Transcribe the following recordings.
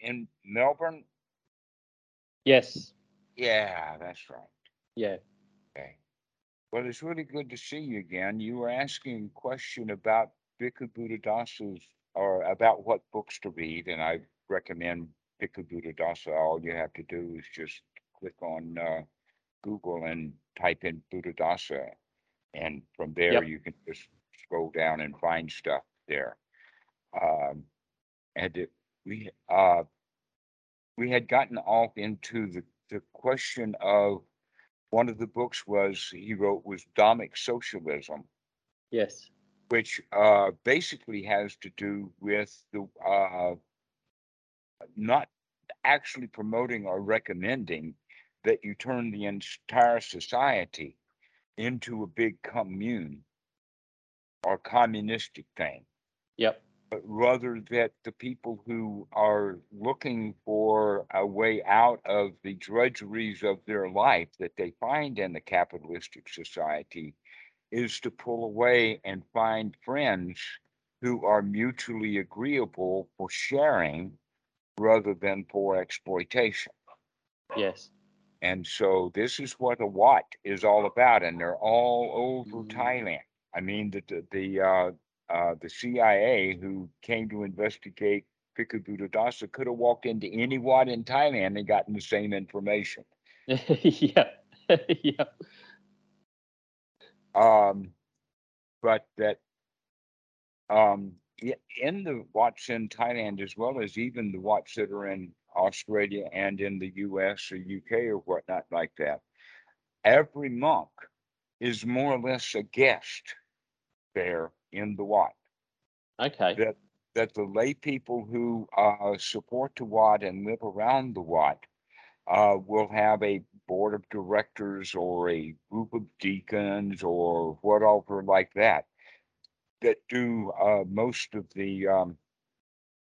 in Melbourne? Yes. Yeah, that's right. Yeah. Okay. Well, it's really good to see you again. You were asking a question about Bhikkhu Buddhadasa's or about what books to read, and I recommend Bhikkhu Buddhadasa. All you have to do is just click on uh, Google and type in Buddhadasa, and from there Yep. you can just scroll down and find stuff there. Um, and it, we uh, we had gotten off into the, the question of one of the books was he wrote was Dhammic Socialism, Yes. which uh, basically has to do with the uh, not actually promoting or recommending that you turn the entire society into a big commune or communistic thing Yep. But rather that the people who are looking for a way out of the drudgeries of their life that they find in the capitalistic society is to pull away and find friends who are mutually agreeable for sharing rather than for exploitation. Yes. And so this is what a Wat is all about, and they're all over Mm. Thailand. I mean, the the the, uh, uh, the CIA who came to investigate Bhikkhu Buddhadasa could have walked into any Wat in Thailand and gotten the same information. yeah. yeah. Um, but that um, in the Wats in Thailand, as well as even the Wats that are in Australia and in the US or UK or whatnot like that, every monk is more or less a guest there in the Wat. Okay. That that the lay people who uh, support the Wat and live around the Wat uh, will have a board of directors or a group of deacons or whatever like that that do uh, most of the um,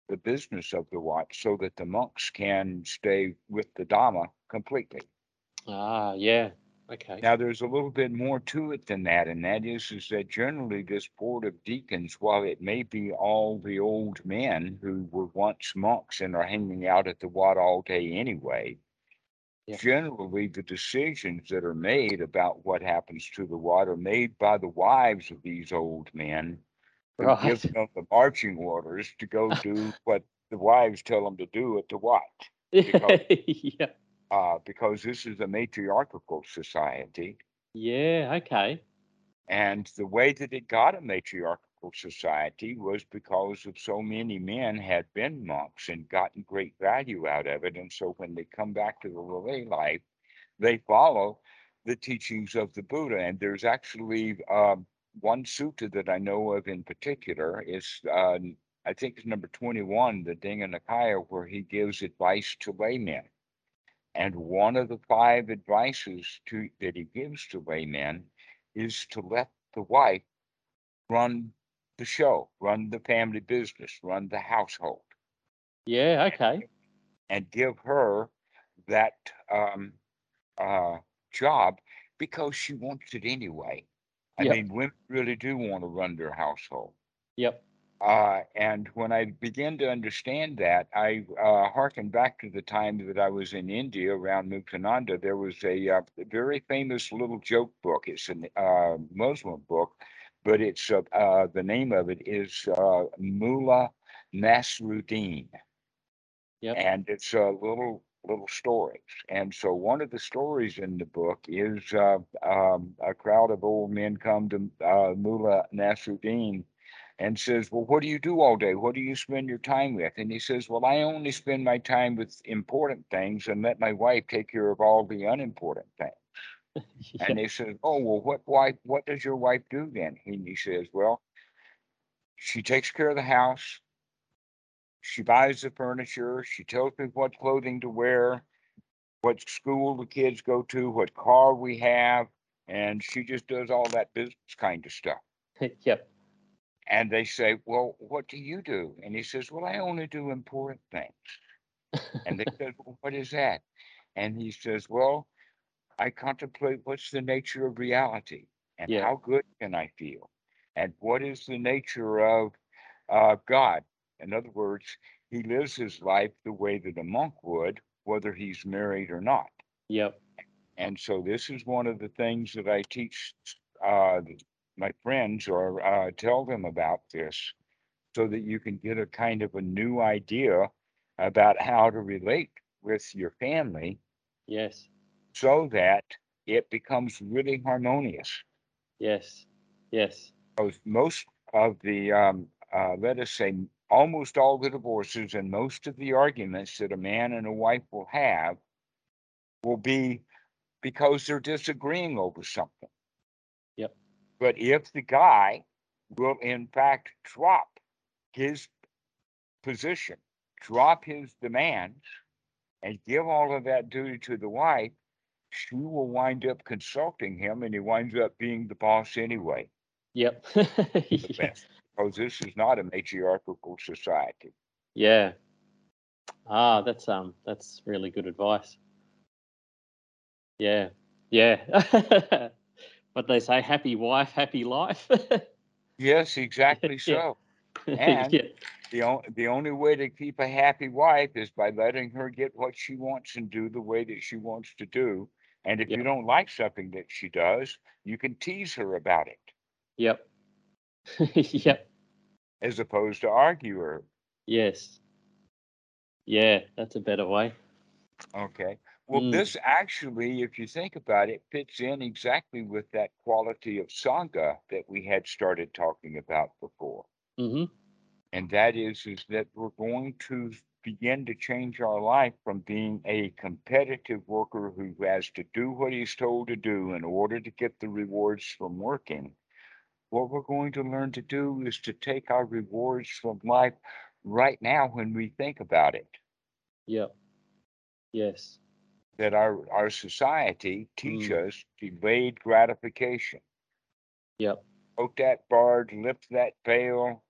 the business of the Wat, so that the monks can stay with the Dhamma completely. Ah, yeah. Okay. Now, there's a little bit more to it than that, and that is, is that generally this board of deacons, while it may be all the old men who were once monks and are hanging out at the Wat all day anyway, Yeah. generally the decisions that are made about what happens to the Wat are made by the wives of these old men who Right. give them the marching orders to go do what the wives tell them to do at the Wat yeah. Uh, because this is a matriarchal society. Yeah. Okay. And the way that it got a matriarchal society was because of so many men had been monks and gotten great value out of it. And so when they come back to the lay life, they follow the teachings of the Buddha. And there's actually um, one sutta that I know of in particular is, uh, I think it's number 21, the Digha Nikaya, where he gives advice to laymen. And one of the five advices to that he gives to laymen is to let the wife run the show, run the family business, run the household, Yeah. Okay. and give her that um, uh, job because she wants it anyway. I Yep. mean, women really do want to run their household. Yep. Uh, and when I began to understand that, I uh, hearkened back to the time that I was in India around Muktananda. There was a uh, very famous little joke book. It's a uh, Muslim book, but it's uh, uh, the name of it is uh, Mullah Nasruddin, Yep. and it's a little little stories. And so one of the stories in the book is uh, um, a crowd of old men come to uh, Mullah Nasruddin and says, Well, what do you do all day? What do you spend your time with? And he says, Well, I only spend my time with important things and let my wife take care of all the unimportant things. yeah. And they said, Oh, well, what wife what does your wife do then? And he says, Well, she takes care of the house, she buys the furniture, she tells me what clothing to wear, what school the kids go to, what car we have, and she just does all that business kind of stuff. yep. And they say, Well, what do you do? And he says, Well, I only do important things. And they said, Well, what is that? And he says, Well, I contemplate what's the nature of reality and Yeah. how good can I feel? And what is the nature of uh, God? In other words, he lives his life the way that a monk would, whether he's married or not. Yep. And so this is one of the things that I teach uh, my friends or uh, tell them about this so that you can get a kind of a new idea about how to relate with your family Yes. so that it becomes really harmonious. Yes. Yes. Most of the, um, uh, let us say, almost all the divorces and most of the arguments that a man and a wife will have will be because they're disagreeing over something. But if the guy will in fact drop his position, drop his demands, and give all of that duty to the wife, she will wind up consulting him and he winds up being the boss anyway. Yep. Because this is not a matriarchal society. yeah. Ah, that's um that's really good advice. Yeah. Yeah. what they say, happy wife, happy life. Yes, exactly so. And- yeah. The only, the only way to keep a happy wife is by letting her get what she wants and do the way that she wants to do. And if you don't like something that she does, you can tease her about it Yep. yep. as opposed to argue her. Yes. Yeah, that's a better way. Okay. Well, Mm. this actually, if you think about it, fits in exactly with that quality of Sangha that we had started talking about before. Mm-hmm. And that is, is that we're going to begin to change our life from being a competitive worker who has to do what he's told to do in order to get the rewards from working. What we're going to learn to do is to take our rewards from life right now when we think about it. Yep. Yes. That our, our society teach Mm. us delayed gratification. Yep. Poke that bard, lift that veil,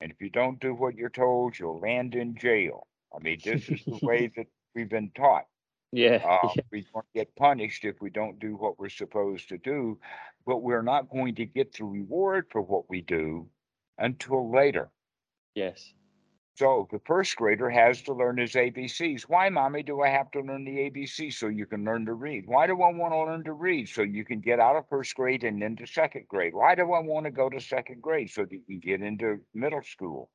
and if you don't do what you're told, you'll land in jail. I mean, this is the way that we've been taught. Yeah. Uh, yeah. we don't get punished if we don't do what we're supposed to do, but we're not going to get the reward for what we do until later. Yes. So the first grader has to learn his ABCs. Why, mommy, do I have to learn the ABCs so you can learn to read? Why do I want to learn to read so you can get out of first grade and into second grade? Why do I want to go to second grade so that you can get into middle school?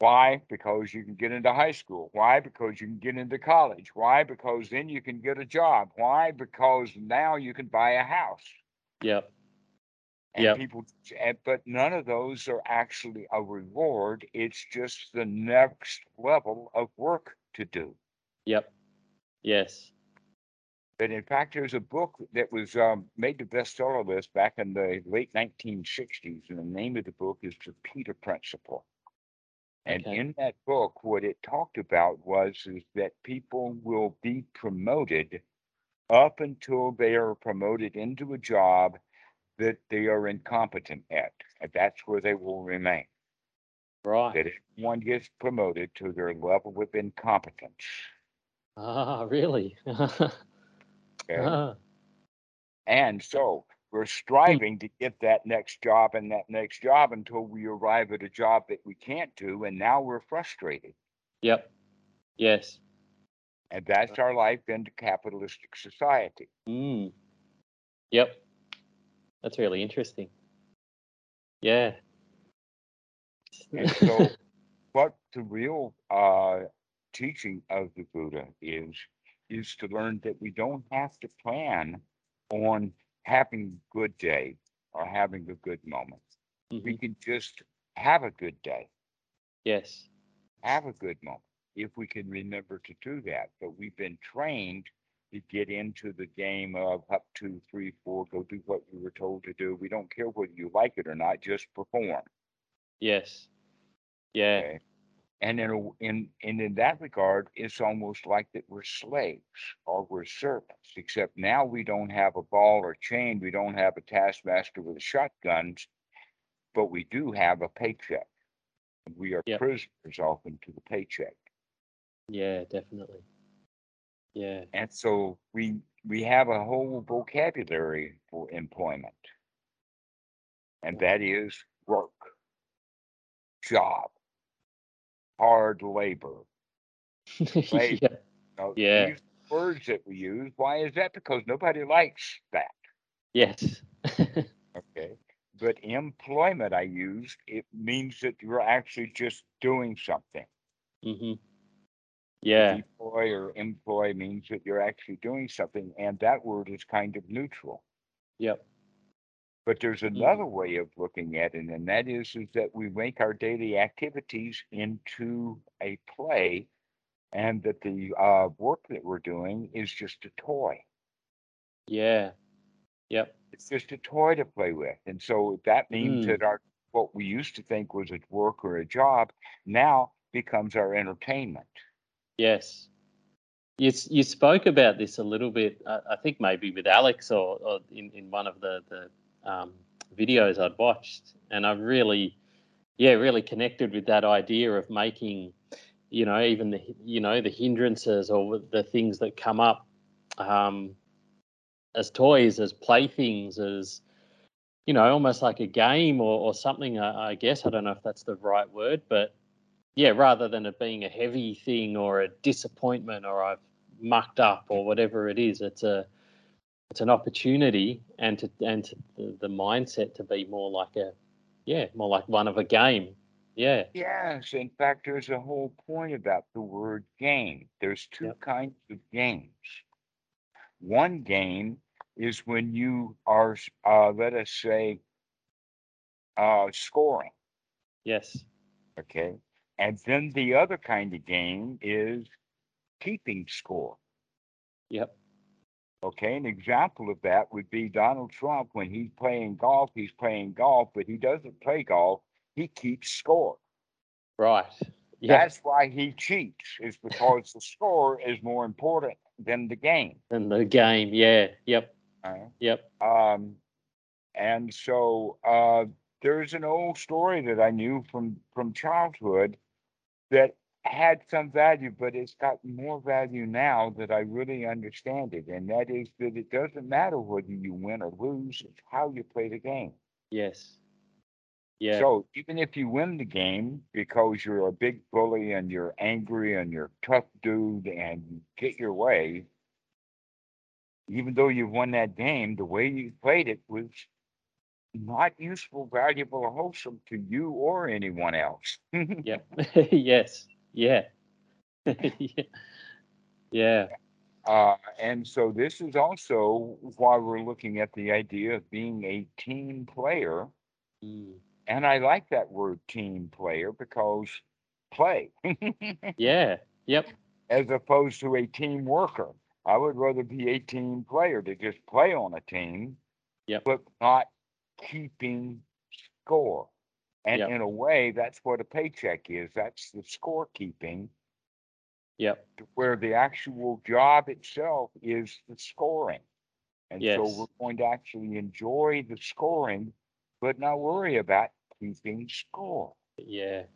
Why? Because you can get into high school. Why? Because you can get into college. Why? Because then you can get a job. Why? Because now you can buy a house. Yep. And Yep. people, but none of those are actually a reward. It's just the next level of work to do. Yep. Yes. But in fact, there's a book that was um, made the bestseller list back in the late 1960s, and the name of the book is The Peter Principle. And Okay. in that book, what it talked about was is that people will be promoted up until they are promoted into a job that they are incompetent at, and that's where they will remain. Right. That if one gets promoted to their level of incompetence, Ah, really? okay? Ah, And so we're striving to get that next job and that next job until we arrive at a job that we can't do, and now we're frustrated. Yep. Yes. And that's our life into capitalistic society. Mm. Yep. That's really interesting. Yeah. And so what the real uh teaching of the Buddha is, is to learn that we don't have to plan on having a good day or having a good moment. We Mhm. can just have a good day. Yes. have a good moment if we can remember to do that. But we've been trained to get into the game of up two, three, four, go do what you were told to do. We don't care whether you like it or not, just perform. Yes. Yeah. Okay. And in a, in and in that regard, it's almost like that we're slaves or we're servants, except now we don't have a ball or chain, we don't have a taskmaster with shotguns, but we do have a paycheck. We are Yep. prisoners often to the paycheck. Yeah, definitely. Yeah. And so we we have a whole vocabulary for employment. And that is work, job, hard labor. Labor. yeah. Now, Yeah. These words that we use, why is that? Because nobody likes that. Yes. Okay. But employment I use, it means that you're actually just doing something. hmm Yeah. Deploy or employ means that you're actually doing something, and that word is kind of neutral. Yep. But there's Mm-hmm. another way of looking at it, and that is, is that we make our daily activities into a play, and that the uh, work that we're doing is just a toy. Yeah. Yep. It's just a toy to play with, and so that means Mm. that our what we used to think was a work or a job now becomes our entertainment. Yes. You, you spoke about this a little bit, uh, I think maybe with Alex or, or in, in one of the, the um, videos I'd watched. And I really, yeah, really connected with that idea of making, you know, even the, you know, the hindrances or the things that come up um, as toys, as playthings, as, you know, almost like a game or, or something, I, I guess. I don't know if that's the right word, but yeah, rather than it being a heavy thing or a disappointment or I've mucked up or whatever it is, it's a it's an opportunity and to and to the, the mindset to be more like a yeah, more like one of a game. Yeah. Yes, in fact, there's a whole point about the word game. There's two Yep. kinds of games. One game is when you are, uh, let us say, uh, scoring, Yes. okay? And then the other kind of game is keeping score, Yep. okay? An example of that would be Donald Trump when he's playing golf, he's playing golf, but he doesn't play golf, he keeps score. Right. Yeah. That's why he cheats, is because the score is more important than the game. Than the game. Yeah. Yep. uh, Yep. Um, and so uh, there's an old story that I knew from from childhood that had some value, but it's got more value now that I really understand it, and that is that it doesn't matter whether you win or lose; it's how you play the game. Yes. Yeah. So even if you win the game because you're a big bully and you're angry and you're a tough dude and you get your way, even though you've won that game, the way you played it was not useful, valuable, or wholesome to you or anyone else. Yep. yes. Yeah. yeah. Yeah. Uh, and so this is also why we're looking at the idea of being a team player. Mm. And I like that word team player because play. Yeah. Yep. as opposed to a team worker. I would rather be a team player to just play on a team, Yep. but not keeping score. And Yep. in a way, that's what a paycheck is. That's the scorekeeping, Yep. where the actual job itself is the scoring. And so we're going to actually enjoy the scoring, but not worry about keeping score. Yeah.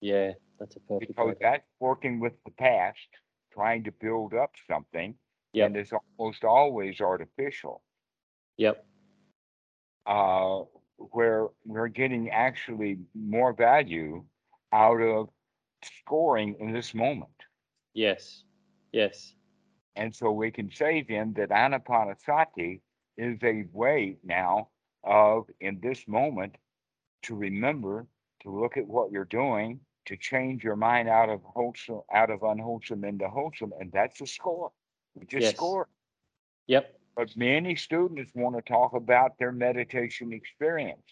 Yeah. That's a perfect because way. that's working with the past, trying to build up something, Yep. and it's almost always artificial. Yep. Uh, where we're getting actually more value out of scoring in this moment. Yes. Yes. And so we can say then that anapanasati is a way now of, in this moment, to remember to look at what you're doing, to change your mind out of wholesome, out of unwholesome into wholesome, and that's a score. We just Yes. score. Yep. But many students want to talk about their meditation experiences.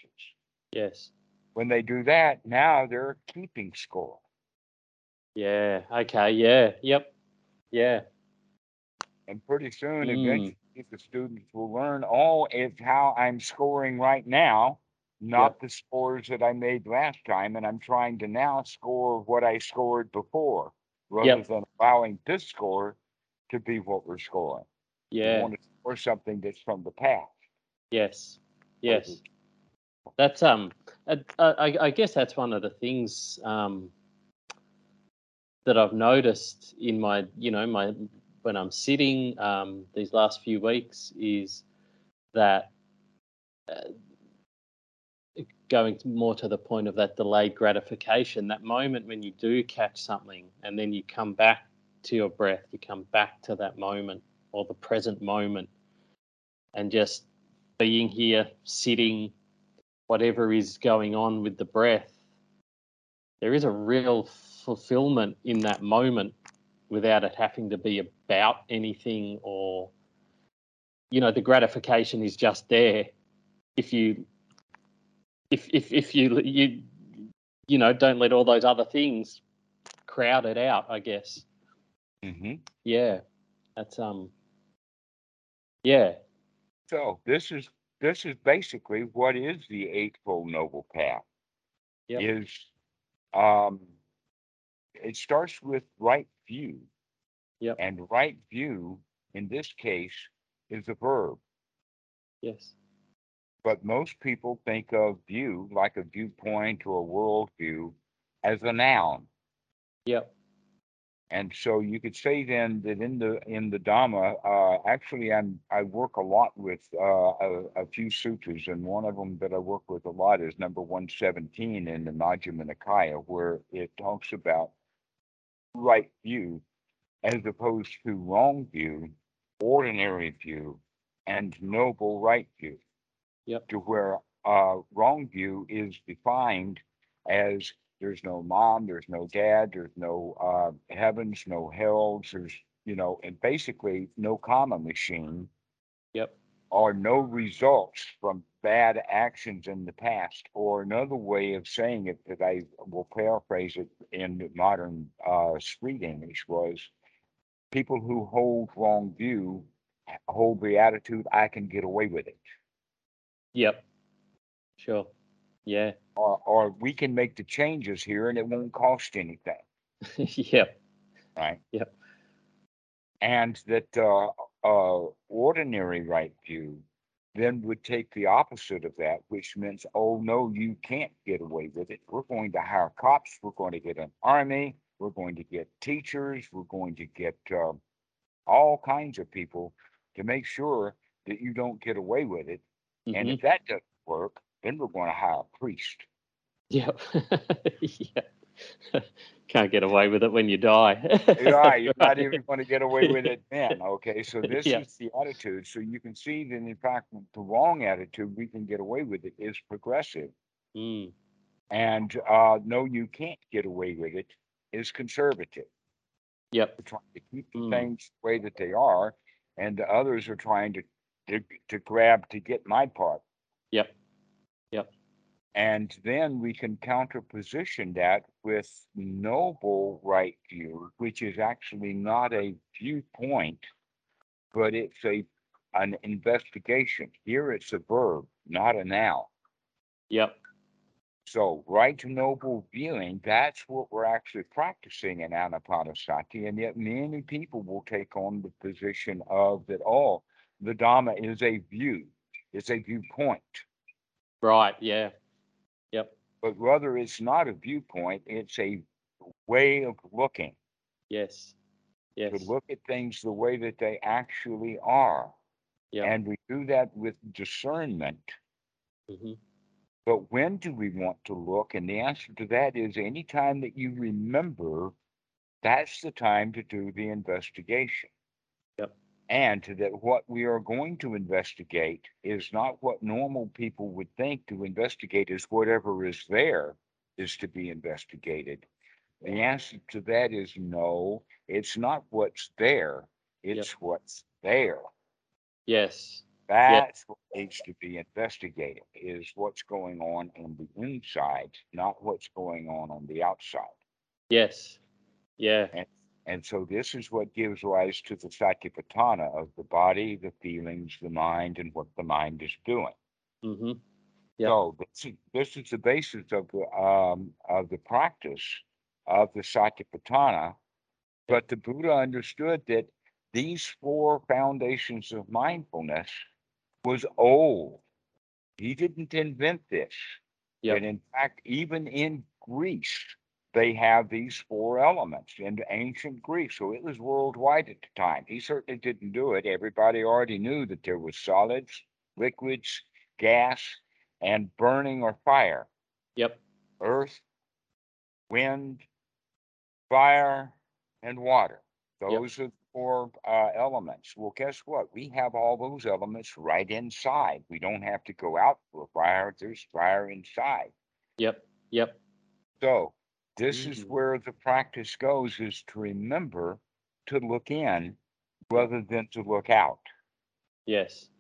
Yes. When they do that, now they're keeping score. Yeah. Okay. Yeah. Yep. Yeah. And pretty soon, Mm. eventually, the students will learn, oh, it's how I'm scoring right now, not the scores that I made last time. And I'm trying to now score what I scored before, rather Yep. than allowing this score to be what we're scoring. We Yeah. want to score something that's from the past. Yes. Yes. That's um. I, I, I guess that's one of the things um that I've noticed in my you know my when I'm sitting um these last few weeks is that uh, going more to the point of that delayed gratification, that moment when you do catch something and then you come back to your breath, you come back to that moment or the present moment and just being here, sitting, whatever is going on with the breath, there is a real fulfillment in that moment without it having to be about anything or you know the gratification is just there. If you if if if you you you know don't let all those other things crowd it out i guess. Hmm yeah that's um yeah So this is this is basically what is the Eightfold Noble Path. Yep. Is um, it starts with right view. Yep. And right view in this case is a verb, yes but most people think of view like a viewpoint or a worldview as a noun. yep And so you could say then that in the in the Dhamma, uh, actually, I'm I work a lot with uh, a, a few sutras, and one of them that I work with a lot is number one seventeen in the Majjhima Nikaya, where it talks about right view as opposed to wrong view, ordinary view, and noble right view. Yep. To where uh, wrong view is defined as there's no mom, there's no dad, there's no uh, heavens, no hells, there's, you know, and basically no karma machine yep or no results from bad actions in the past. Or another way of saying it that I will paraphrase it in modern uh, street English was people who hold wrong view hold the attitude, I can get away with it. yep sure yeah Or, or we can make the changes here and it won't cost anything. yep right? Yep. And that uh, uh, ordinary right view then would take the opposite of that, which means, oh no, you can't get away with it. We're going to hire cops. We're going to get an army. We're going to get teachers. We're going to get uh, all kinds of people to make sure that you don't get away with it. And mhm, if that doesn't work, then we're going to hire a priest. yep yeah can't get away with it when you die Right, you're not even going to get away with it then. Okay, so this Yeah. is the attitude. So you can see that in fact, the wrong attitude, we can get away with it, is progressive. mm, And uh, no, you can't get away with it, is conservative. yep We're trying to keep the Mm. things the way that they are, and the others are trying to to, to grab to get my part. And then we can counterposition that with noble right view, which is actually not a viewpoint, but it's a an investigation. Here it's a verb, not a noun. yep So right noble viewing, that's what we're actually practicing in Anapanasati. And yet many people will take on the position of that, oh, the Dhamma is a view, it's a viewpoint. right yeah But rather it's not a viewpoint, it's a way of looking, yes yes to look at things the way that they actually are. Yeah. And we do that with discernment. Mm-hmm. But when do we want to look? And the answer to that is anytime that you remember, that's the time to do the investigation. Yep. And that what we are going to investigate is not what normal people would think to investigate is whatever is there is to be investigated. The answer to that is no, it's not what's there, it's what's there. yes That's what needs to be investigated is what's going on on the inside, not what's going on on the outside. yes yeah And so this is what gives rise to the satipatthana of the body, the feelings, the mind, and what the mind is doing. hmm Yep. So this is, this is the basis of the um, of the practice of the satipatthana. But the Buddha understood that these four foundations of mindfulness was old. He didn't invent this. Yep. And in fact, even in Greece, they have these four elements in ancient Greece. So it was worldwide at the time. He certainly didn't do it. Everybody already knew that there was solids, liquids, gas, and burning or fire. Yep. Earth, wind, fire, and water. Yep. Those are the four uh, elements. Well, guess what? We have all those elements right inside. We don't have to go out for fire. There's fire inside. Yep. Yep. So this is Mhm. where the practice goes is to remember to look in rather than to look out. Yes.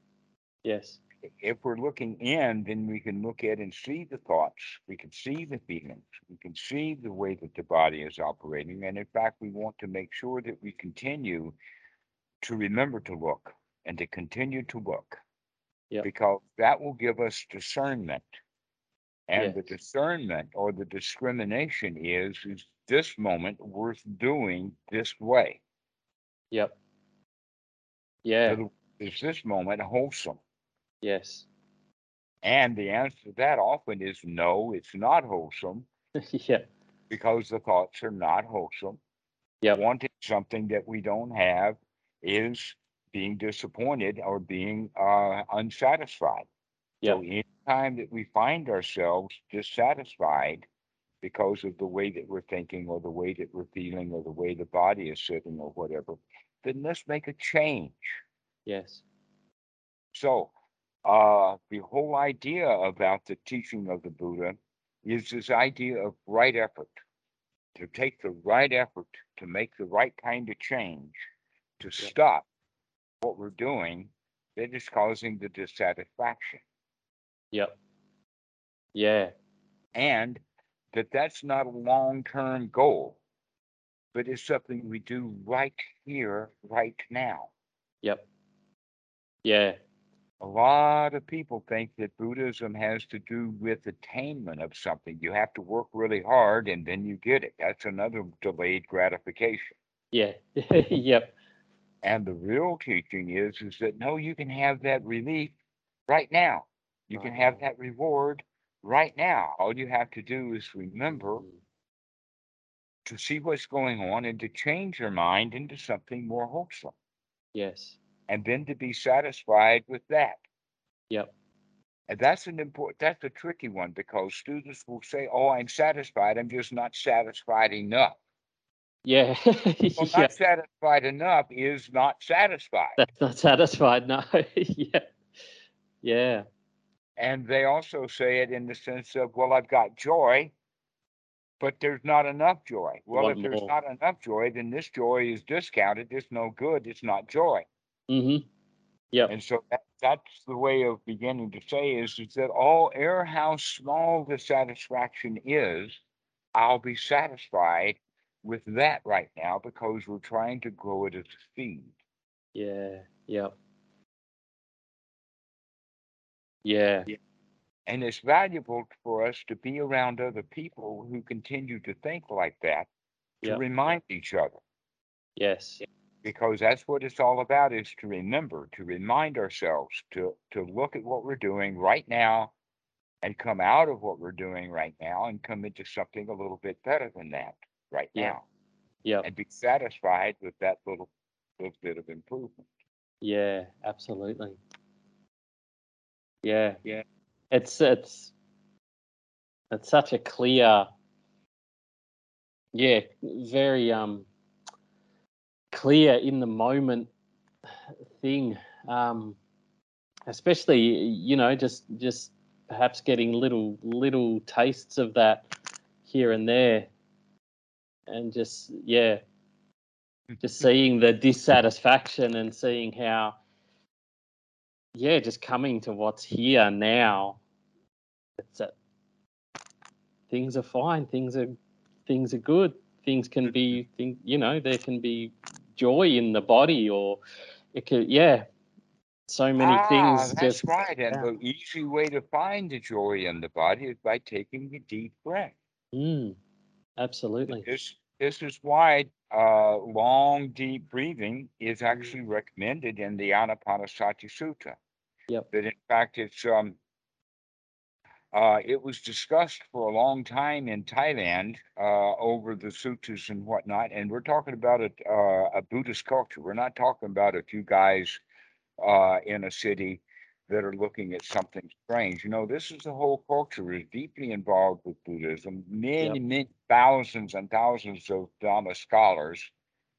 Yes. If we're looking in, then we can look at and see the thoughts. We can see the feelings. We can see the way that the body is operating. And in fact, we want to make sure that we continue to remember to look and to continue to look. Yep. Because that will give us discernment. And the discernment or the discrimination is, is this moment worth doing this way? Yep. Yeah. Is this moment wholesome? Yes. And the answer to that often is no, it's not wholesome yeah. because the thoughts are not wholesome. Yeah. Wanting something that we don't have is being disappointed or being uh, unsatisfied. So anytime that we find ourselves dissatisfied because of the way that we're thinking or the way that we're feeling or the way the body is sitting or whatever, then let's make a change. Yes. So, uh, the whole idea about the teaching of the Buddha is this idea of right effort, to take the right effort to make the right kind of change, to stop what we're doing that is causing the dissatisfaction, Yep. Yeah. and that that's not a long-term goal, but it's something we do right here, right now. Yep. Yeah. A lot of people think that Buddhism has to do with attainment of something. You have to work really hard and then you get it. That's another delayed gratification. Yeah. yep. And the real teaching is is that no, you can have that relief right now. You can have Oh. that reward right now. All you have to do is remember Mm. to see what's going on and to change your mind into something more wholesome. Yes. And then to be satisfied with that. Yep. And that's an important, that's a tricky one because students will say, oh, I'm satisfied. I'm just not satisfied enough. Yeah. Well, yeah. not satisfied enough is not satisfied. That's not satisfied. No. yeah. Yeah. And they also say it in the sense of, well, I've got joy, but there's not enough joy. Well, Want if there's more. not enough joy, then this joy is discounted. It's no good. It's not joy. Mm-hmm. Yep. And so that, that's the way of beginning to say is, is that all air how small the satisfaction is, I'll be satisfied with that right now because we're trying to grow it as a seed. Yeah. Yep. Yeah. And it's valuable for us to be around other people who continue to think like that to Yep. remind each other Yes. because that's what it's all about is to remember to remind ourselves to to look at what we're doing right now and come out of what we're doing right now and come into something a little bit better than that right Yeah. now Yeah. and be satisfied with that little little bit of improvement Yeah, absolutely. Yeah. Yeah. It's it's it's such a clear yeah, very um clear in the moment thing. Um especially you know just just perhaps getting little little tastes of that here and there and just yeah just seeing the dissatisfaction and seeing how yeah just coming to what's here now. It's a, things are fine things are things are good. Things can be thing, you know there can be joy in the body or it could yeah. So many ah, things that's just right and yeah. the easy way to find the joy in the body is by taking a deep breath. Mm, absolutely. This this is why uh, long deep breathing is actually recommended in the Anapanasati Sutta. Yep. That in fact it's um uh, it was discussed for a long time in Thailand uh, over the sutras and whatnot, and we're talking about a, uh, a Buddhist culture. We're not talking about a few guys uh, in a city that are looking at something strange. You know, this is the whole culture is deeply involved with Buddhism. Many, many thousands and thousands of Dhamma scholars.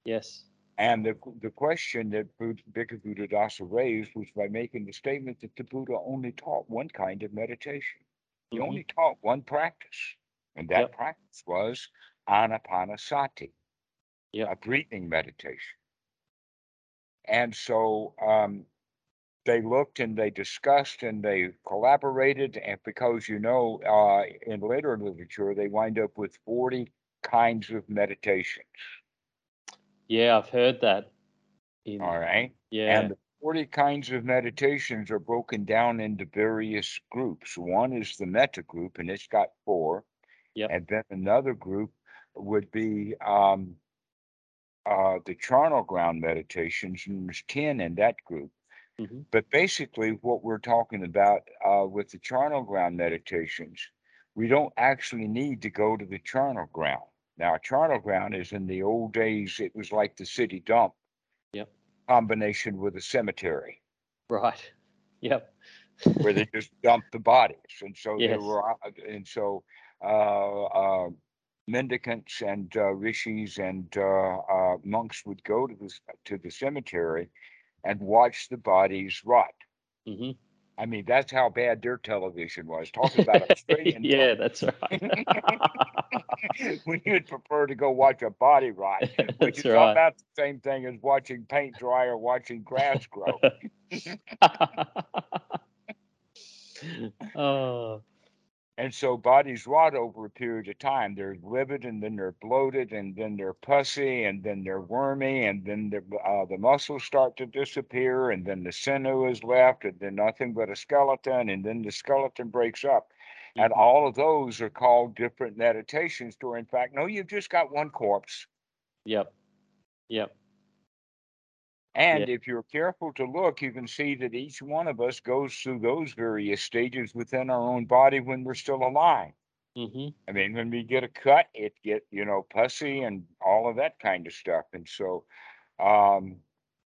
Yes. And the, the question that Bhikkhu Buddhadasa raised was by making the statement that the Buddha only taught one kind of meditation. He Mhm. only taught one practice, and that Yep. practice was anapanasati, Yep. a breathing meditation. And so um, they looked and they discussed and they collaborated, and because you know, uh, in later literature, they wind up with 40 kinds of meditations. Yeah, I've heard that. In, All right. Yeah. And the 40 kinds of meditations are broken down into various groups. One is the metta group, and it's got four. Yep. And then another group would be um, uh, the charnel ground meditations, and there's 10 in that group. Mhm. But basically, what we're talking about uh, with the charnel ground meditations, we don't actually need to go to the charnel ground. Now, charnel ground is in the old days, it was like the city dump Yep. combination with a cemetery Right. Yep. where they just dumped the bodies. And so Yes. there were, uh, and so uh, uh, mendicants and uh, rishis and uh, uh, monks would go to this to the cemetery and watch the bodies rot. hmm I mean, that's how bad their television was. Talking about Australian. yeah, that's right. when you'd prefer to go watch a body rot, which is right. about the same thing as watching paint dry or watching grass grow. oh, And so bodies rot over a period of time. They're livid and then they're bloated and then they're pussy and then they're wormy and then the, uh, the muscles start to disappear and then the sinew is left and then nothing but a skeleton and then the skeleton breaks up. And Mhm. all of those are called different meditations to, in fact, no, you've just got one corpse. yep. Yep. And if you're careful to look, you can see that each one of us goes through those various stages within our own body when we're still alive. hmm I mean, when we get a cut, it get, you know, pussy and all of that kind of stuff. And so um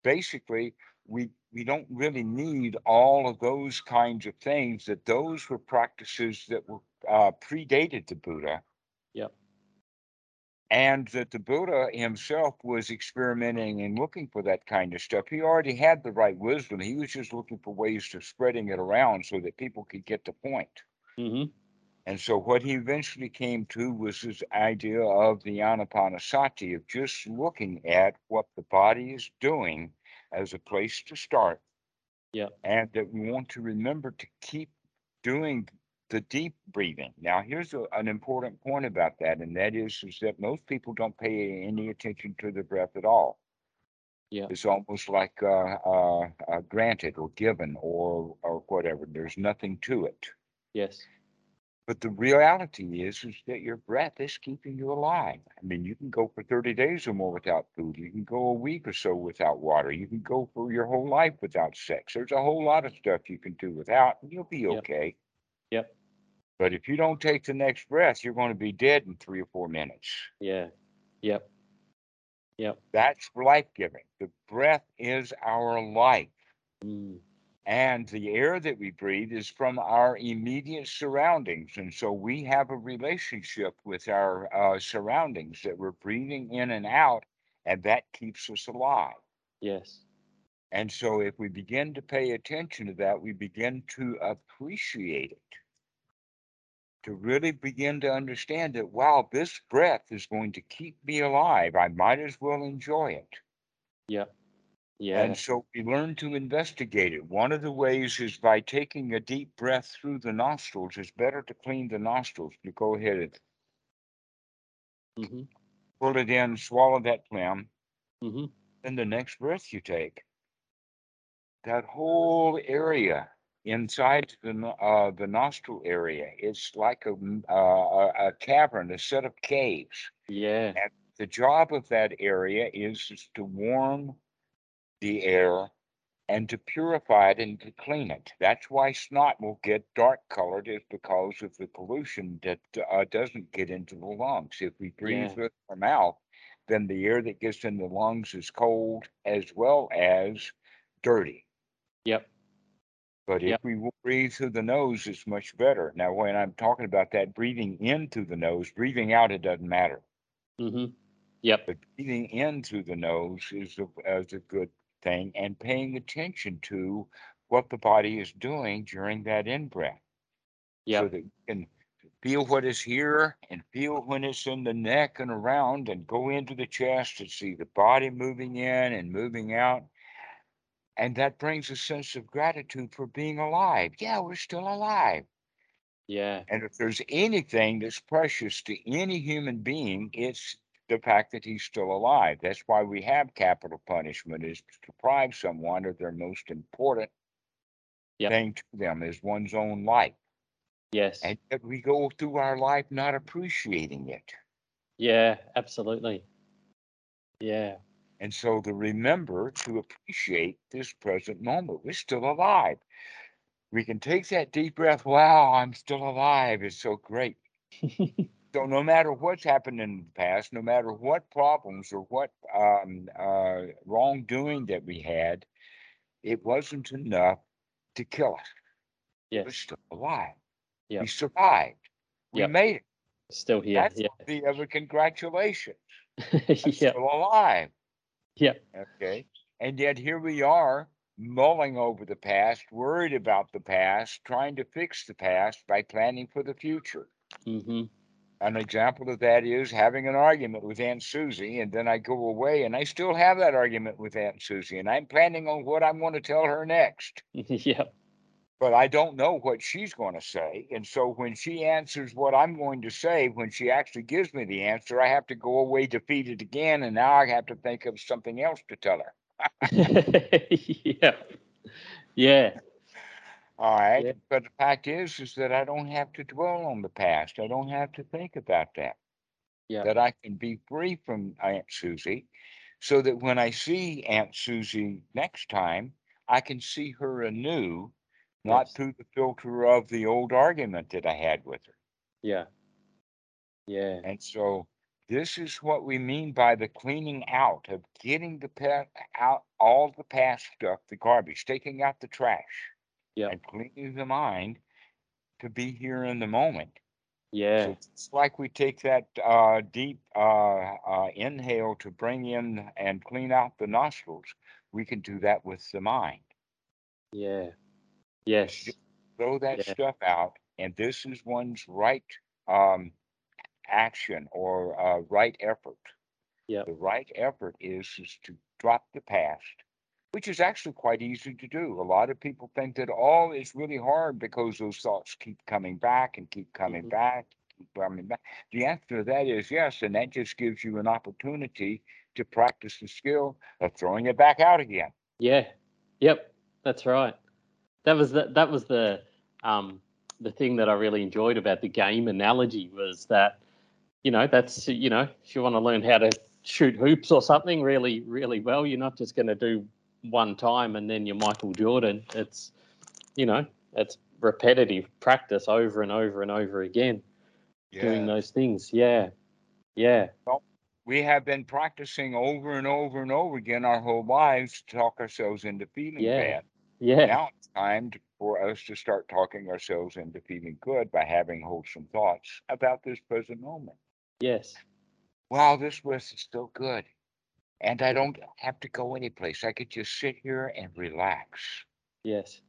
basically we we don't really need all of those kinds of things that those were practices that were uh predated the Buddha. Yep. And that the Buddha himself was experimenting and looking for that kind of stuff. He already had the right wisdom. He was just looking for ways to spreading it around so that people could get the point. mm-hmm. And so what he eventually came to was this idea of the anapanasati of just looking at what the body is doing as a place to start. Yeah. And that we want to remember to keep doing the deep breathing. Now, here's a, an important point about that, and that is, is that most people don't pay any attention to the breath at all. Yeah. It's almost like uh, uh, uh, granted or given or or whatever. There's nothing to it. Yes. But the reality is, is that your breath is keeping you alive. I mean, you can go for 30 days or more without food. You can go a week or so without water. You can go for your whole life without sex. There's a whole lot of stuff you can do without, and you'll be Yep. okay. Yep. But if you don't take the next breath, you're going to be dead in three or four minutes. Yeah. Yep. Yep. That's life giving. The breath is our life. Mm. And the air that we breathe is from our immediate surroundings. And so we have a relationship with our uh, surroundings that we're breathing in and out, and that keeps us alive. Yes. And so if we begin to pay attention to that, we begin to appreciate it. To really begin to understand that, wow, this breath is going to keep me alive. I might as well enjoy it. Yep. Yeah. And so we learn to investigate it. One of the ways is by taking a deep breath through the nostrils. It's better to clean the nostrils. You go ahead and hmm pull it in, swallow that phlegm, hmm then the next breath you take. That whole area inside the uh, the nostril area, it's like a, uh, a a cavern, a set of caves. Yeah. And The job of that area is, is to warm the air and to purify it and to clean it. That's why snot will get dark colored is because of the pollution that uh, doesn't get into the lungs. If we breathe Yeah. with our mouth, then the air that gets in the lungs is cold as well as dirty. Yep. But Yep. if we breathe through the nose, it's much better. Now, when I'm talking about that breathing in through the nose, breathing out, it doesn't matter. hmm Yep. But breathing in through the nose is a, is a good thing and paying attention to what the body is doing during that in breath. So Yep. that you can feel what is here and feel when it's in the neck and around and go into the chest and see the body moving in and moving out. And that brings a sense of gratitude for being alive. Yeah, we're still alive. Yeah. And if there's anything that's precious to any human being, it's the fact that he's still alive. That's why we have capital punishment is to deprive someone of their most important Yep. thing to them is one's own life. Yes. And yet we go through our life not appreciating it. Yeah. Absolutely. Yeah. And so to remember to appreciate this present moment, we're still alive. We can take that deep breath. Wow, I'm still alive. It's so great. So no matter what's happened in the past, no matter what problems or what um, uh, wrongdoing that we had, it wasn't enough to kill us. We're still alive. Yep. We survived. We Yep. made it. Still here. That's the other congratulations. Yeah. Still alive. Yep. Okay. And yet here we are mulling over the past, worried about the past, trying to fix the past by planning for the future. hmm An example of that is having an argument with Aunt Susie, and then I go away and I still have that argument with Aunt Susie, and I'm planning on what I'm going to tell her next. yep. But I don't know what she's going to say. And so when she answers what I'm going to say, when she actually gives me the answer, I have to go away defeated again. And now I have to think of something else to tell her. yeah. Yeah. All right. Yeah. But the fact is, is that I don't have to dwell on the past. I don't have to think about that. Yeah. That I can be free from Aunt Susie so that when I see Aunt Susie next time, I can see her anew, not Yes. through the filter of the old argument that I had with her. Yeah. Yeah. And so this is what we mean by the cleaning out of getting the past out all the past stuff, the garbage, taking out the trash Yeah. and cleaning the mind to be here in the moment. Yeah. So it's like we take that uh, deep uh, uh, inhale to bring in and clean out the nostrils. We can do that with the mind. Yeah. Yes. Throw that Yeah. stuff out, and this is one's right um, action or uh, right effort. Yeah. The right effort is is to drop the past, which is actually quite easy to do. A lot of people think that all is really hard because those thoughts keep coming back and keep coming Mhm. back, keep coming back. The answer to that is yes, and that just gives you an opportunity to practice the skill of throwing it back out again. Yeah. Yep. That's right. That was the that was the um the thing that I really enjoyed about the game analogy was that you know that's you know if you want to learn how to shoot hoops or something really really well you're not just going to do one time and then you're Michael Jordan it's you know it's repetitive practice over and over and over again doing those things yeah yeah we have been practicing over and over and over again our whole lives to talk ourselves into feeling Yeah. bad. yeah Now it's time to, for us to start talking ourselves into feeling good by having wholesome thoughts about this present moment. yes Wow, this was still good. And I don't have to go anyplace. I could just sit here and relax. yes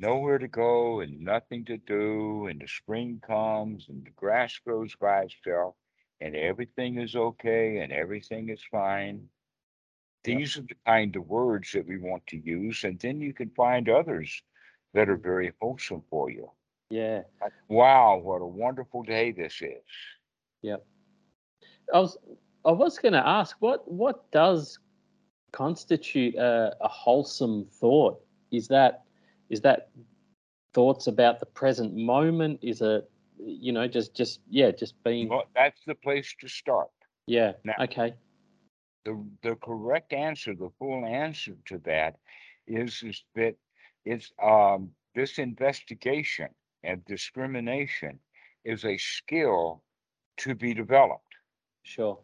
Nowhere to go and nothing to do. And the spring comes and the grass grows by itself and everything is okay and everything is fine. Yep. These are the kind of words that we want to use. And then you can find others that are very wholesome for you. yeah Wow, what a wonderful day this is. I was I was going to ask what what does constitute a, a wholesome thought? Is that is that thoughts about the present moment? Is it you know just just yeah just being Well, that's the place to start. yeah Now- okay the the correct answer, the full answer to that is is that it's um this investigation and discrimination is a skill to be developed. sure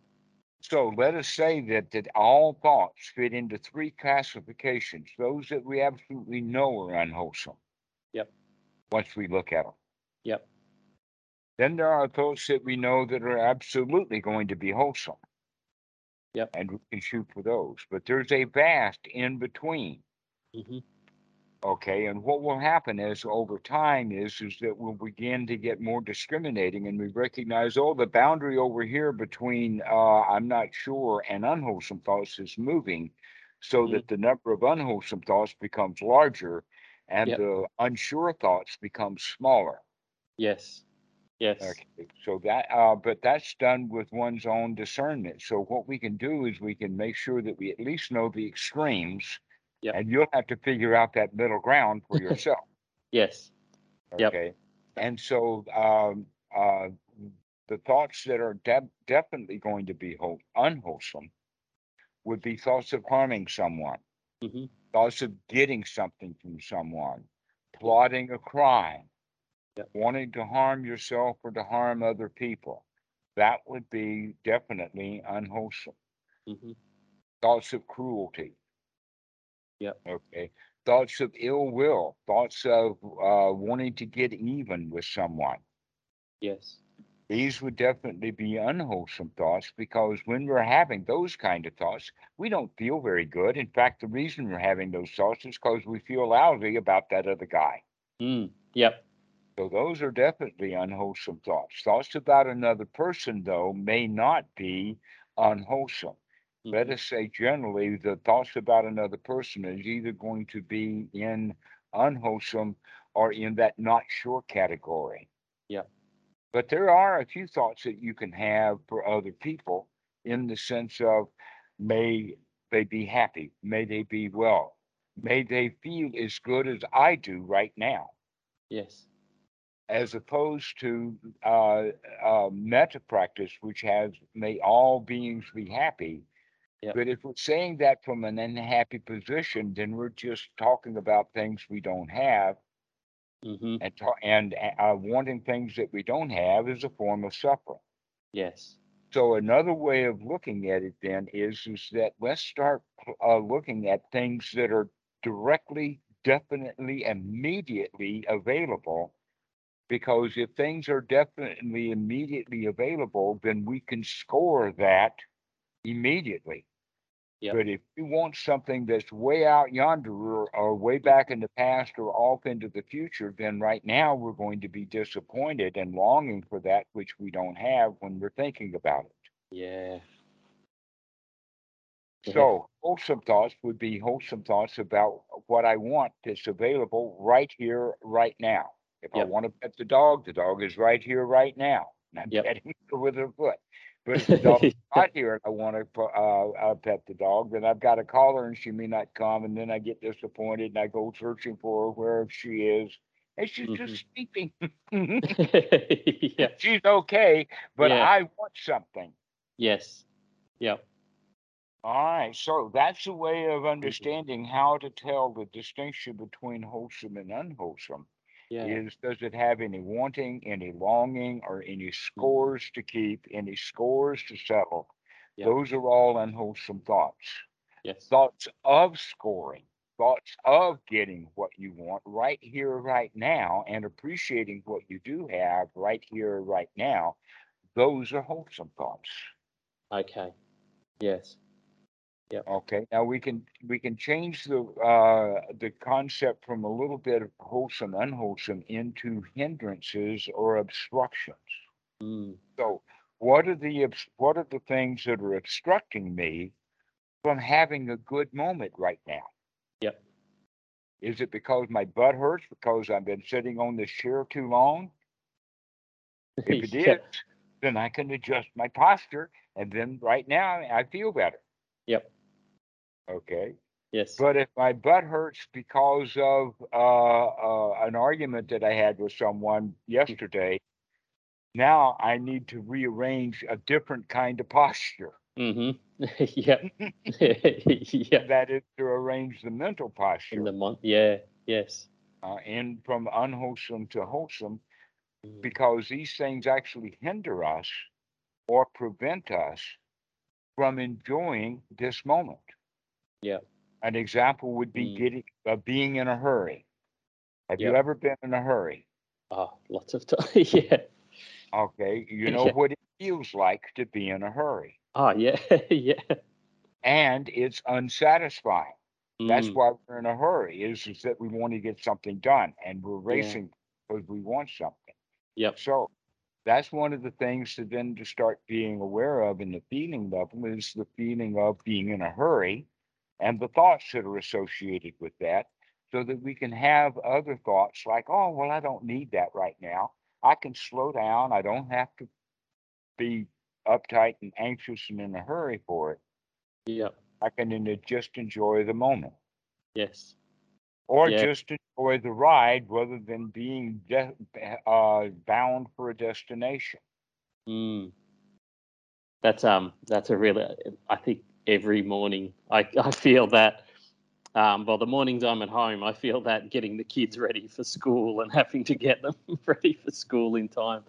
So let us say that that all thoughts fit into three classifications, those that we absolutely know are unwholesome. Yep. Once we look at them. Yep. Then there are thoughts that we know that are absolutely going to be wholesome. Yep. And we can shoot for those. But there's a vast in between. hmm Okay, and what will happen is over time is is that we'll begin to get more discriminating and we recognize, oh, the boundary over here between uh, I'm not sure and unwholesome thoughts is moving so Mhm. that the number of unwholesome thoughts becomes larger and Yep. the unsure thoughts become smaller. Yes. Yes. Okay, so that uh, but that's done with one's own discernment. So what we can do is we can make sure that we at least know the extremes. Yep. And you'll have to figure out that middle ground for yourself. Yes. Yep. Okay. And so um, uh, the thoughts that are de- definitely going to be whole- unwholesome would be thoughts of harming someone, hmm thoughts of getting something from someone, plotting a crime, Yep. wanting to harm yourself or to harm other people. That would be definitely unwholesome. hmm Thoughts of cruelty. Yep. Okay. Thoughts of ill will, thoughts of uh, wanting to get even with someone. Yes. These would definitely be unwholesome thoughts because when we're having those kind of thoughts, we don't feel very good. In fact, the reason we're having those thoughts is because we feel lousy about that other guy. Mm. Yep. So those are definitely unwholesome thoughts. Thoughts about another person, though, may not be unwholesome. Let us say generally the thoughts about another person is either going to be in unwholesome or in that not sure category. Yeah. But there are a few thoughts that you can have for other people in the sense of may they be happy, may they be well, may they feel as good as I do right now Yes. as opposed to uh, uh, metta practice, which has may all beings be happy. Yep. But if we're saying that from an unhappy position, then we're just talking about things we don't have, hmm and ta- and uh, wanting things that we don't have is a form of suffering. Yes. So another way of looking at it then is is that let's start uh, looking at things that are directly, definitely, immediately available. Because if things are definitely immediately available, then we can score that immediately. Yep. But if you want something that's way out yonder or, or way back in the past or off into the future, then right now we're going to be disappointed and longing for that which we don't have when we're thinking about it. Yeah. So wholesome thoughts would be wholesome thoughts about what I want that's available right here, right now. If I want to pet the dog, the dog is right here, right now. And I'm Yep. petting her with her foot. But if the dog is not here and I want to uh, uh, pet the dog, then I've got to call her and she may not come. And then I get disappointed and I go searching for her wherever she is. And she's Mhm. just sleeping. yeah. she's okay, but Yeah. I want something. Yes. Yep. All right, so that's a way of understanding how to tell the distinction between wholesome and unwholesome. Yeah. Is does it have any wanting, any longing, or any mm-hmm. scores to keep, any scores to settle? Yeah. Those are all unwholesome thoughts. Yes. Thoughts of scoring, thoughts of getting what you want right here, right now, and appreciating what you do have right here, right now. Those are wholesome thoughts. Okay. Yes. Yeah okay, now we can, we can change the, uh, the concept from a little bit of wholesome, unwholesome into hindrances or obstructions. Mm. So what are the, obs- what are the things that are obstructing me from having a good moment right now? Yep. Is it because my butt hurts because I've been sitting on this chair too long? If it is, Yeah. then I can adjust my posture and then right now I feel better. Yep. Okay. Yes. But if my butt hurts because of uh, uh, an argument that I had with someone yesterday, now I need to rearrange a different kind of posture. mm-hmm. yep. yeah. That is to arrange the mental posture. In the month. Yeah. Yes. uh, and from unwholesome to wholesome, Mm. because these things actually hinder us or prevent us from enjoying this moment. Yeah. An example would be Mm. getting uh, being in a hurry. Have you ever been in a hurry? Oh, lots of time. yeah. Okay, you know Yeah. what it feels like to be in a hurry, Oh, yeah. yeah. and it's unsatisfying. That's Mm, why we're in a hurry. Is is that we want to get something done, and we're Yeah. racing because we want something. Yep. So that's one of the things to then to start being aware of in the feeling level is the feeling of being in a hurry and the thoughts that are associated with that so that we can have other thoughts like, oh, well, I don't need that right now. I can slow down. I don't have to be uptight and anxious and in a hurry for it. Yep. I can just enjoy the moment Yes. or Yeah. just enjoy the ride rather than being de- uh, bound for a destination. Mm. That's um that's a really I think every morning. I, I feel that um well the mornings I'm at home I feel that getting the kids ready for school and having to get them ready for school in time.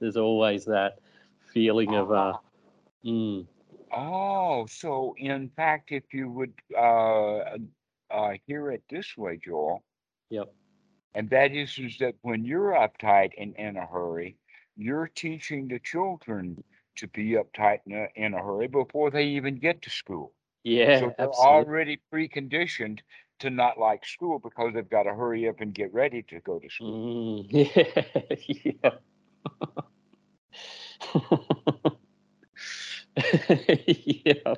There's always that feeling of uh mm, Oh, so in fact, if you would uh, uh, hear it this way, Joel, yep. And that is, is that when you're uptight and in a hurry, you're teaching the children to be uptight in a, in a hurry before they even get to school. yeah so they're absolutely already preconditioned to not like school because they've got to hurry up and get ready to go to school. mm, yeah. Yeah yeah.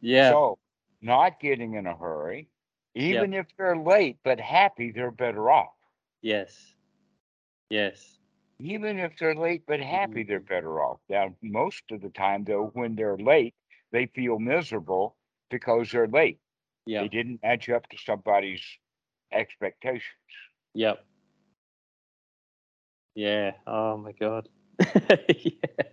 Yeah So, not getting in a hurry, even if they're late but happy, they're better off. yes. Yes Even if they're late but happy, they're Mhm. better off. Now, most of the time, though, when they're late, they feel miserable because they're late. yeah They didn't match up to somebody's expectations. Yep. Yeah. Oh my god. yeah.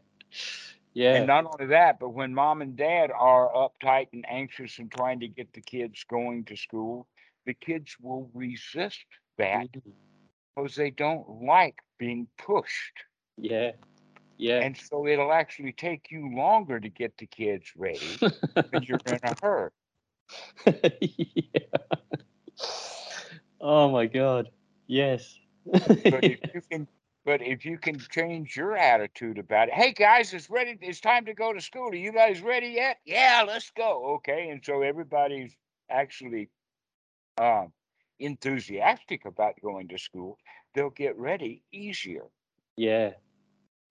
Yeah. And not only that, but when mom and dad are uptight and anxious and trying to get the kids going to school, the kids will resist that Mhm. because they don't like being pushed. Yeah. Yeah. And so it'll actually take you longer to get the kids ready when you're in a hurry. yeah. Oh my god. Yes. But if you can but if you can change your attitude about it, hey guys, it's ready, it's time to go to school. Are you guys ready yet? Yeah, let's go. Okay. And so everybody's actually um enthusiastic about going to school, they'll get ready easier. yeah.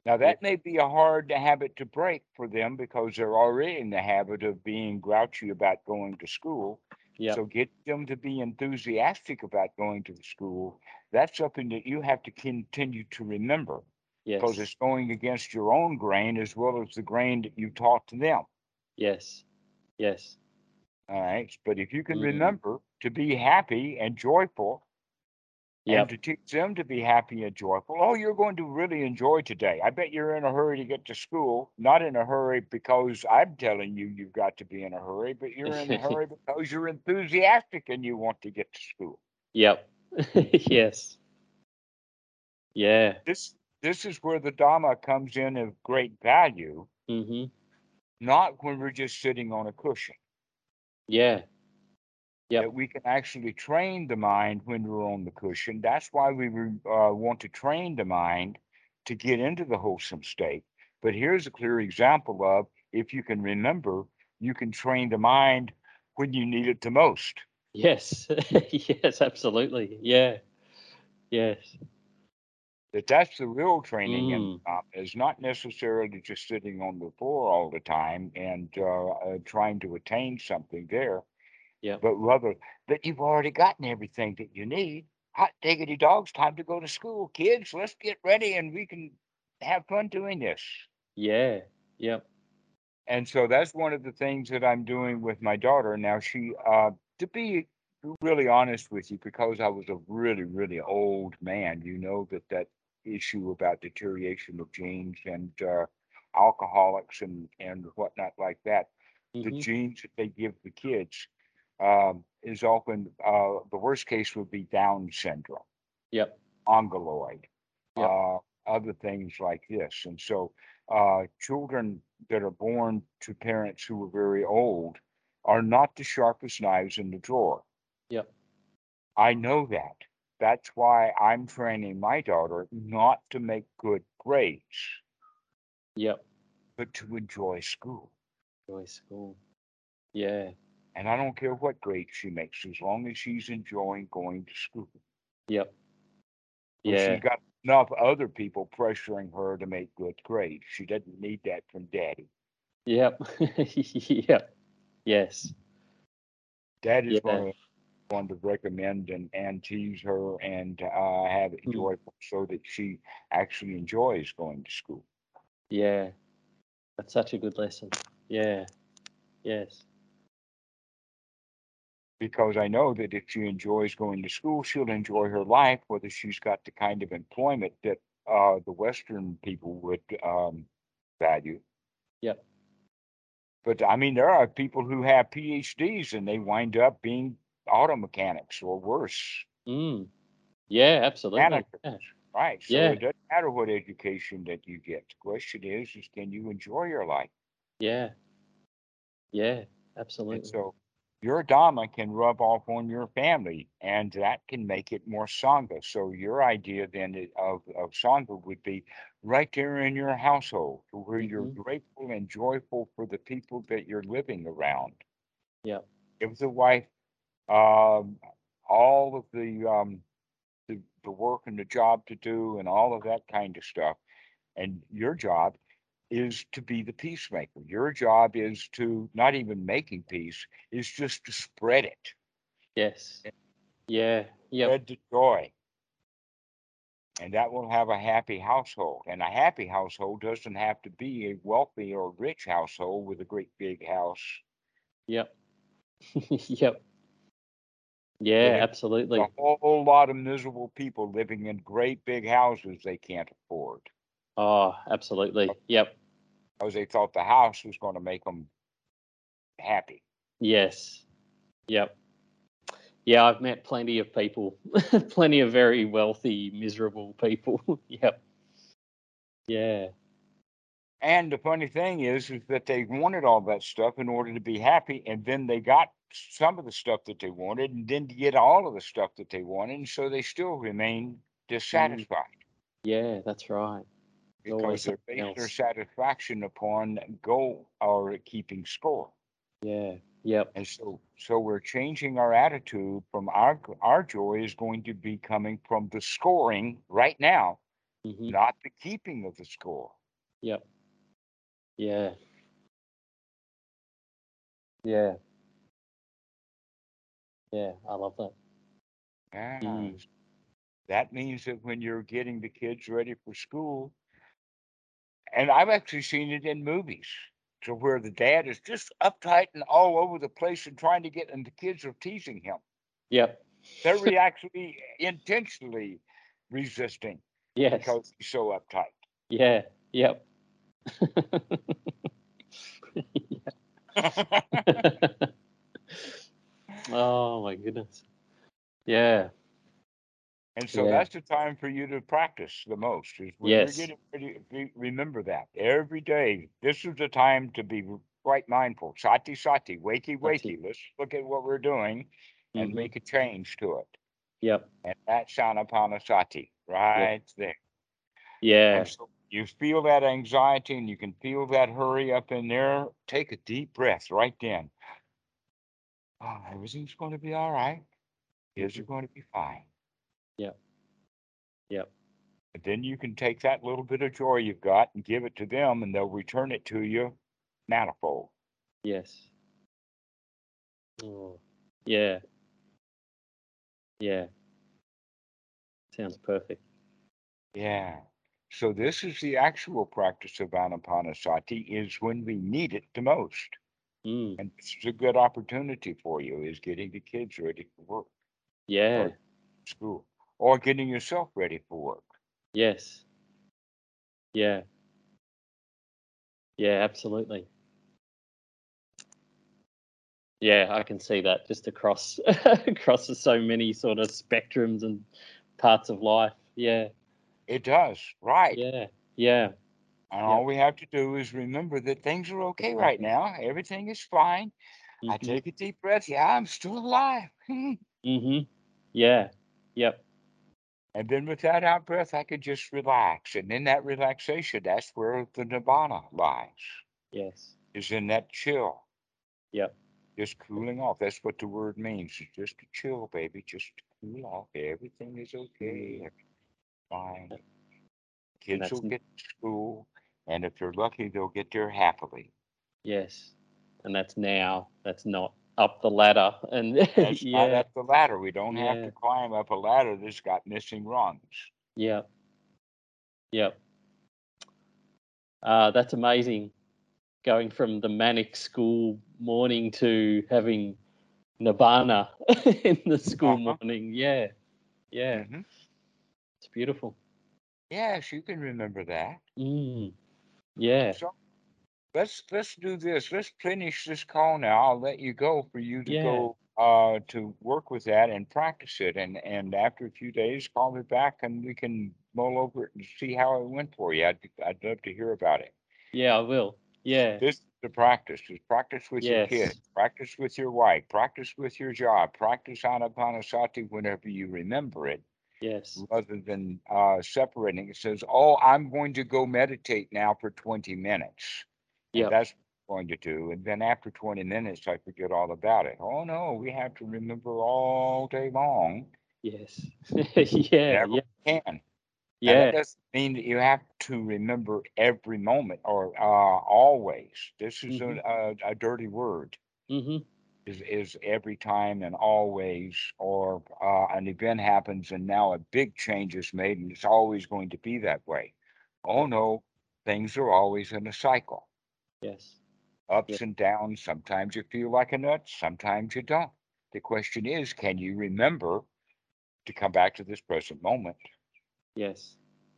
Now that may be a hard habit to break for them because they're already in the habit of being grouchy about going to school. Yep. So get them to be enthusiastic about going to the school. That's something that you have to continue to remember because it's going against your own grain as well as the grain that you taught to them. Yes. Yes. All right. But if you can Mm. remember to be happy and joyful and to teach them to be happy and joyful, oh, you're going to really enjoy today. I bet you're in a hurry to get to school, not in a hurry because I'm telling you you've got to be in a hurry, but you're in a hurry because you're enthusiastic and you want to get to school. Yep. yes. Yeah. This this is where the Dhamma comes in of great value, hmm not when we're just sitting on a cushion. Yeah. Yep. That we can actually train the mind when we're on the cushion. That's why we uh, want to train the mind to get into the wholesome state. But here's a clear example of if you can remember, you can train the mind when you need it the most. Yes. yes. Absolutely. Yeah. Yes. That that's the real training in Mm. um, is not necessarily just sitting on the floor all the time and uh, uh, trying to attain something there. Yep. but rather that you've already gotten everything that you need. Hot diggity dogs, time to go to school, kids. Let's get ready and we can have fun doing this. Yeah. Yep. And so that's one of the things that I'm doing with my daughter. Now, she, uh, to be really honest with you, because I was a really, really old man, you know that that issue about deterioration of genes and uh, alcoholics and, and whatnot like that, the Mhm. genes that they give the kids um, is often uh, the worst case would be Down syndrome, Yep. mongoloid, Yep. uh, other things like this. And so, uh, children that are born to parents who are very old are not the sharpest knives in the drawer. Yep. I know that. That's why I'm training my daughter not to make good grades, Yep. but to enjoy school. Enjoy school. Yeah. And I don't care what grade she makes, as long as she's enjoying going to school. Yep. Yeah. She's got enough other people pressuring her to make good grades. She doesn't need that from daddy. Yep. yep. Yes. Dad is Yeah. going to want to recommend and, and tease her and uh, have it Hmm. enjoyable so that she actually enjoys going to school. Yeah. That's such a good lesson. Yeah. Yes. Because I know that if she enjoys going to school, she'll enjoy her life, whether she's got the kind of employment that uh, the Western people would um, value. Yep. But I mean, there are people who have PhDs and they wind up being auto mechanics or worse. Mm. Yeah, absolutely. Managers. Yeah. Right. So Yeah. it doesn't matter what education that you get. The question is, is can you enjoy your life? Yeah. Yeah, And absolutely. so your Dharma can rub off on your family and that can make it more Sangha. So your idea then of, of Sangha would be right there in your household to where you're Mhm. grateful and joyful for the people that you're living around. Yep. Give the wife um, all of the, um, the, the work and the job to do and all of that kind of stuff. And your job is to be the peacemaker. Your job is to not even making peace, is just to spread it, Yes. Yeah. Yep. spread the joy. And that will have a happy household. And a happy household doesn't have to be a wealthy or rich household with a great big house. Yep. yep. Yeah, There's absolutely. A whole lot of miserable people living in great big houses they can't afford Oh, absolutely. Yep. because they thought the house was going to make them happy. Yes. Yep. Yeah, I've met plenty of people, plenty of very wealthy, miserable people. yep. Yeah. And the funny thing is, is that they wanted all that stuff in order to be happy, and then they got some of the stuff that they wanted, and didn't get all of the stuff that they wanted, and so they still remain mm. dissatisfied Yeah, that's right. Because they're based their satisfaction upon goal or keeping score. Yeah. Yep. And so, so we're changing our attitude from our our joy is going to be coming from the scoring right now, hmm not the keeping of the score. Yep. Yeah. Yeah. Yeah, I love that. Yeah. Mm. That means that when you're getting the kids ready for school, and I've actually seen it in movies, to where the dad is just uptight and all over the place and trying to get, and the kids are teasing him. Yep. They're re- actually intentionally resisting Yes. because he's so uptight. Yeah. Yep. oh my goodness. Yeah. And so Yeah. that's the time for you to practice the most. Is when Yes. you're getting ready. be- Remember that every day. This is the time to be quite mindful. Sati sati, wakey Sati. wakey. Let's look at what we're doing and Mhm. make a change to it. Yep. And that's Anapanasati right there. Yeah. So you feel that anxiety and you can feel that hurry up in there. Take a deep breath right then. Oh, everything's going to be all right. Kids are Mhm. going to be fine. Yep. Yep. And then you can take that little bit of joy you've got and give it to them, and they'll return it to you manifold. Yes. Oh. Yeah. Yeah. Sounds perfect. Yeah. So this is the actual practice of Anapanasati is when we need it the most. Mm. And this is a good opportunity for you is getting the kids ready for work, Yeah. school, or getting yourself ready for work. Yes. Yeah. Yeah, absolutely. Yeah, I can see that just across across so many sort of spectrums and parts of life. Yeah. It does, right. Yeah. Yeah. And all we have to do is remember that things are okay right now. Everything is fine. I Mhm. take a deep breath. Yeah, I'm still alive. Mhm. Yeah. Yep. And then with that out breath, I could just relax. And in that relaxation, that's where the nibbana lies, Yes. is in that chill. Yep. Just cooling off. That's what the word means. It's just to chill, baby. Just cool off. Everything is okay. Mm. Fine. Kids will get to school. And if they're lucky, they'll get there happily. Yes. And that's now. That's not up the ladder. And That's not yeah. up the ladder. We don't have to climb up a ladder that's got missing rungs. Yep. Yep. Uh, that's amazing. Going from the manic school morning to having Nibbana in the school Uh-huh. morning. Yeah. Yeah. Mhm. It's beautiful. Yes, you can remember that. Mm. Yeah. So let's let's do this. Let's finish this call now. I'll let you go for you to Yeah. go uh to work with that and practice it. And and after a few days, call me back and we can mull over it and see how it went for you. I'd I'd love to hear about it. Yeah, I will. Yeah. This is the practice. Is practice with your Yes. kid, practice with your wife, practice with your job, practice anapanasati whenever you remember it. Yes. rather than uh, separating. It says, "Oh, I'm going to go meditate now for 20 minutes." Yep. that's going to do. And then after 20 minutes, I forget all about it. Oh no, we have to remember all day long. Yes. yeah. Never Yeah. can. Yeah. that doesn't mean that you have to remember every moment or uh, always. This is Mhm. a, a, a dirty word. hmm Is, is every time and always, or uh, an event happens and now a big change is made and it's always going to be that way. Oh no, things are always in a cycle, Yes. ups and downs. Sometimes you feel like a nut, sometimes you don't. The question is, can you remember to come back to this present moment Yes.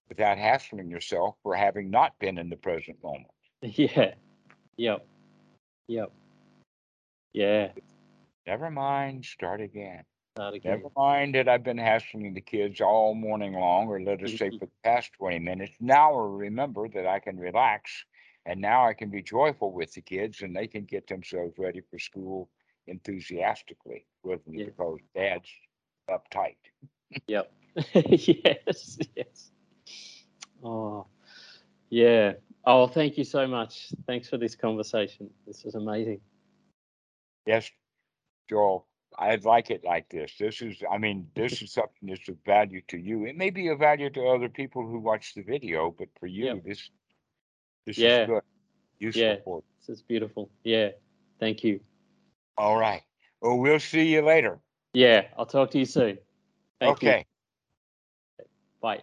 without hassling yourself for having not been in the present moment? Yeah. Yep. Yep. Yeah. Never mind, start again. Start again. Never mind that I've been hassling the kids all morning long, or let us say for the past 20 minutes. Now I remember that I can relax and now I can be joyful with the kids and they can get themselves ready for school enthusiastically rather than Yeah. because dad's uptight. Yep. yes. Yes. Oh. Yeah. Oh, thank you so much. Thanks for this conversation. This was amazing. Yes, Joel, I'd like it like this. This is, I mean, this is something that's of value to you. It may be of value to other people who watch the video, but for you, Yep. this this Yeah. is good, useful Yeah. for you. This is beautiful. Yeah. Thank you. All right. Well, we'll see you later. Yeah. I'll talk to you soon. Thank you. okay. Bye.